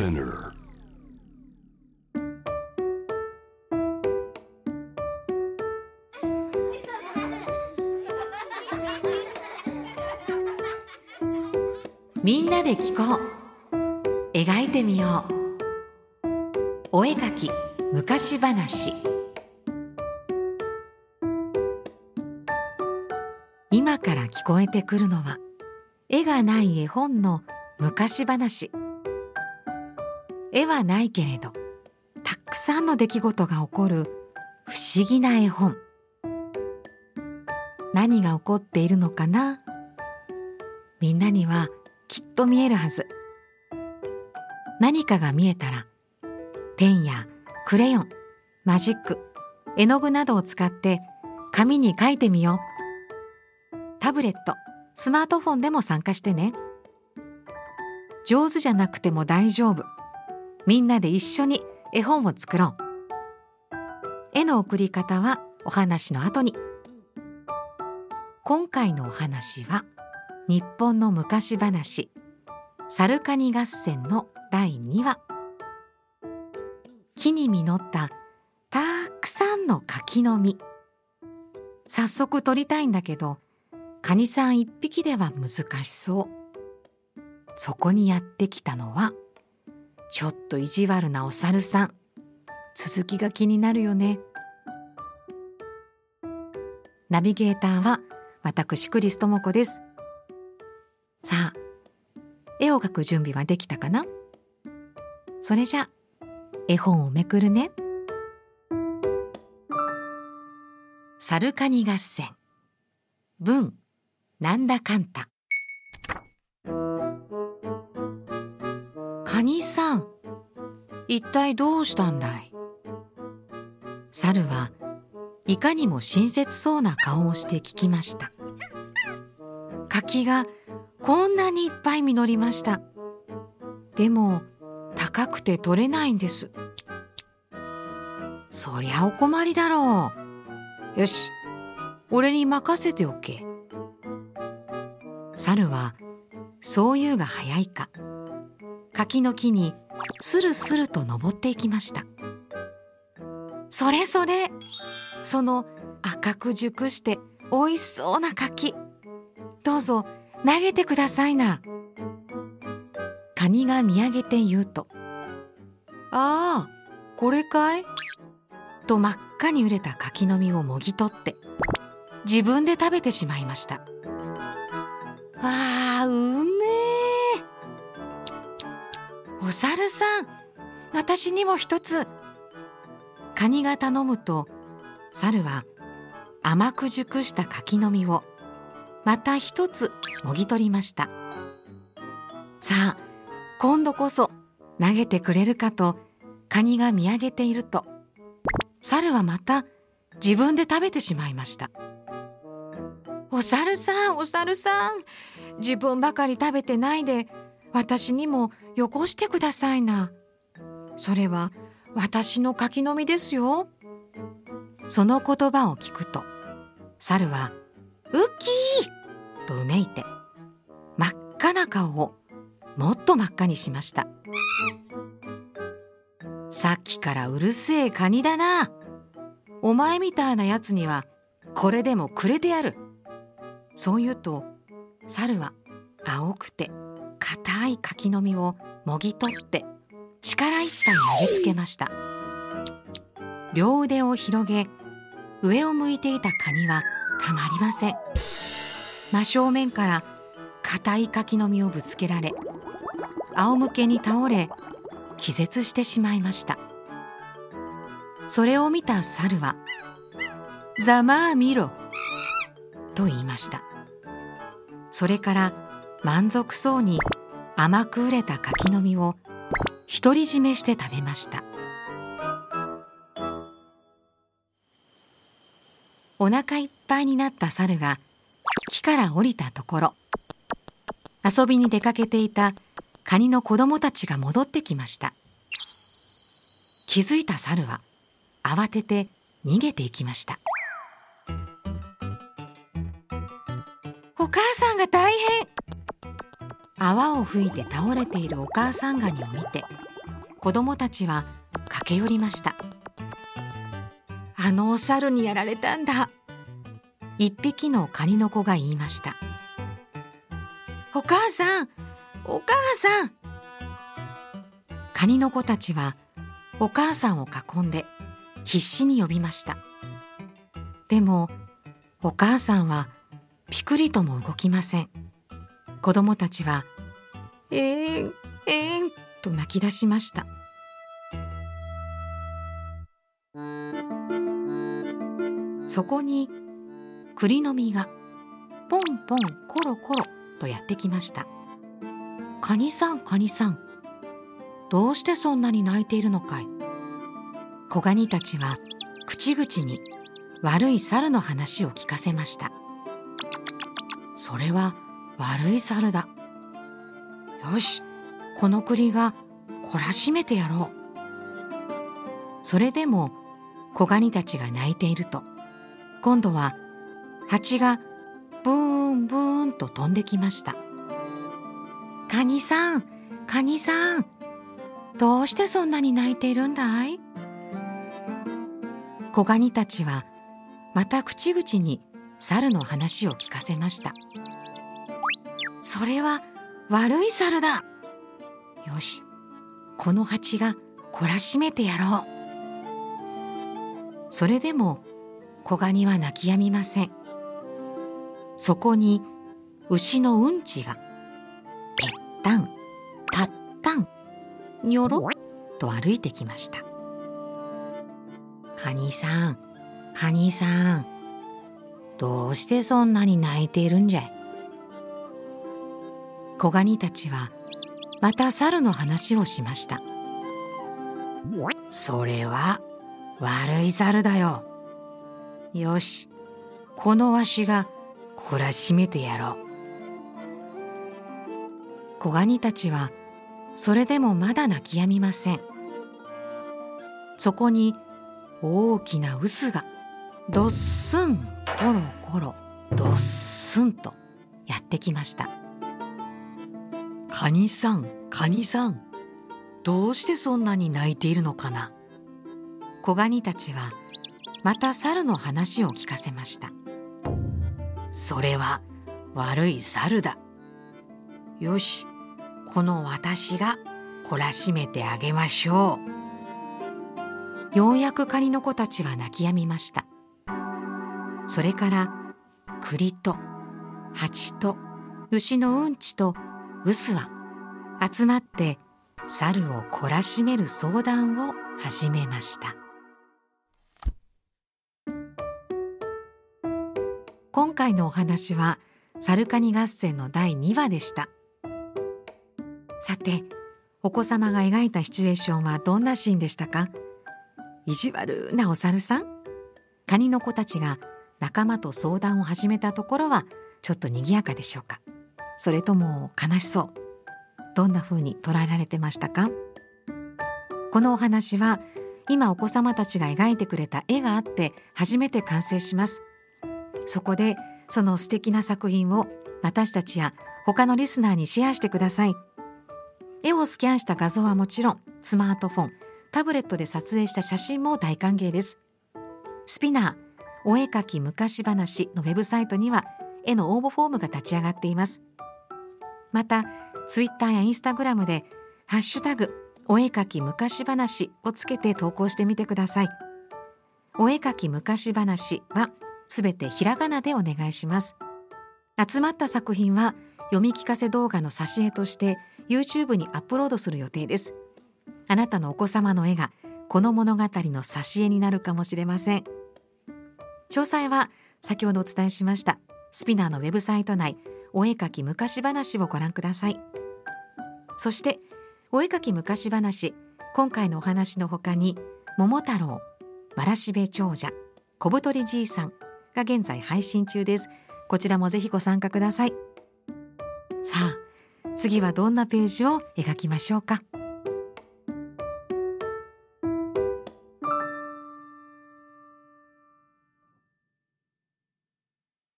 Spinner. みんなで聞こう。描いてみよう。お絵かき昔話。今から聞こえてくるのは絵がない絵本の昔話。絵はないけれどたくさんの出来事が起こる不思議な絵本。何が起こっているのかな？みんなにはきっと見えるはず。何かが見えたらペンやクレヨンマジック絵の具などを使って紙に書いてみよう。タブレットスマートフォンでも参加してね。上手じゃなくても大丈夫。みんなで一緒に絵本を作ろう。絵の送り方はお話の後に。今回のお話は日本の昔話サルカニ合戦の第2話。木に実ったたくさんの柿の実。早速取りたいんだけどカニさん一匹では難しそう。そこにやってきたのはちょっと意地悪なお猿さん。続きが気になるよね。ナビゲーターは私クリス智子です。さあ絵を描く準備はできたかな？それじゃ絵本をめくるね。サルカニ合戦。文なんだかんた。カニさん一体どうしたんだい？猿はいかにも親切そうな顔をして聞きました。柿がこんなにいっぱい実りました。でも高くて取れないんです。そりゃお困りだろう。よし俺に任せておけ。猿はそういうが早いか。柿の木にスルスルと登っていきました。それそれその赤く熟して美味しそうな柿。どうぞ投げてくださいな。カニが見上げて言うと「ああこれかい?」と真っ赤に熟れた柿の実をもぎ取って自分で食べてしまいました。わあうめえお猿さん私にも一つ。カニが頼むと猿は甘く熟した柿の実をまた一つもぎ取りました。さあ今度こそ投げてくれるかとカニが見上げていると。猿はまた自分で食べてしまいました。お猿さんお猿さん自分ばかり食べてないで私にもよこしてくださいな。それは私の柿の実ですよ。その言葉を聞くと猿は「ウッキー!」とうめいて真っ赤な顔をもっと真っ赤にしました。さっきからうるせえカニだな。お前みたいなやつにはこれでもくれてやる。そう言うと猿は青くて硬い柿の実をもぎ取って力いっぱい投げつけました。両腕を広げ上を向いていたカニはたまりません。真正面から硬い柿の実をぶつけられ仰向けに倒れ気絶してしまいました。それを見た猿は「ざまあ見ろ」と言いました。それから満足そうに甘く熟れた柿の実を独り占めして食べました。お腹いっぱいになった猿が木から降りたところ遊びに出かけていたカニの子供たちが戻ってきました。気づいた猿は慌てて逃げていきました。お母さんが大変。泡を吹いて倒れているお母さんガニを見て子供たちは駆け寄りました。あのお猿にやられたんだ。一匹のカニの子が言いました。お母さんお母さん。カニの子たちはお母さんを囲んで必死に呼びました。でもお母さんはピクリとも動きません。子供たちは「えーんえーん」と泣き出しました。そこに栗の実がポンポンコロコロとやってきました。カニさんカニさんどうしてそんなに泣いているのかい？子ガニたちは口々に悪い猿の話を聞かせました。それは悪い猿だ。よしこの栗が懲らしめてやろう。それでも子ガニたちが泣いていると今度は蜂がブーンブーンと飛んできました。カニさんカニさんどうしてそんなに泣いているんだい？子ガニたちはまた口々に猿の話を聞かせました。それは悪い猿だ。よしこの蜂が懲らしめてやろう。それでも子ガニは泣き止みません。そこに牛のうんちがぺったんぱったんにょろっと歩いてきました。カニさんカニさんどうしてそんなに泣いているんじゃい？子ガニたちはまた猿の話をしました。それは悪い猿だよ。よしこのわしが懲らしめてやろう。子ガニたちはそれでもまだ泣き止みません。そこに大きな臼がどっすんコロコロどっすんとやってきました。カニさんカニさん。どうしてそんなに泣いているのかな？子ガニたちはまた猿の話を聞かせました。それは悪い猿だ。よしこの私が懲らしめてあげましょう。ようやくカニの子たちは泣き止みました。それから栗と蜂と牛のうんちと臼は集まって猿を懲らしめる相談を始めました。今回のお話はサルカニ合戦の第2話でした。さてお子様が描いたシチュエーションはどんなシーンでしたか？意地悪なお猿さん？カニの子たちが仲間と相談を始めたところはちょっと賑やかでしょうか？それとも悲しそう。どんな風に捉えられてましたか？このお話は今お子様たちが描いてくれた絵があって初めて完成します。そこでその素敵な作品を私たちや他のリスナーにシェアしてください。絵をスキャンした画像はもちろんスマートフォンタブレットで撮影した写真も大歓迎です。スピナーお絵かき昔話のウェブサイトには絵の応募フォームが立ち上がっています。またツイッターやインスタグラムでハッシュタグお絵かき昔話をつけて投稿してみてください。お絵かき昔話はすべてひらがなでお願いします。集まった作品は読み聞かせ動画の挿絵として YouTube にアップロードする予定です。あなたのお子様の絵がこの物語の挿絵になるかもしれません。詳細は先ほどお伝えしましたスピナーのウェブサイト内お絵かき昔話をご覧ください。そしてお絵かき昔話今回のお話のほかに桃太郎わらしべ長者小太りじいさんが現在配信中です。こちらもぜひご参加ください。さあ次はどんなページを描きましょうか？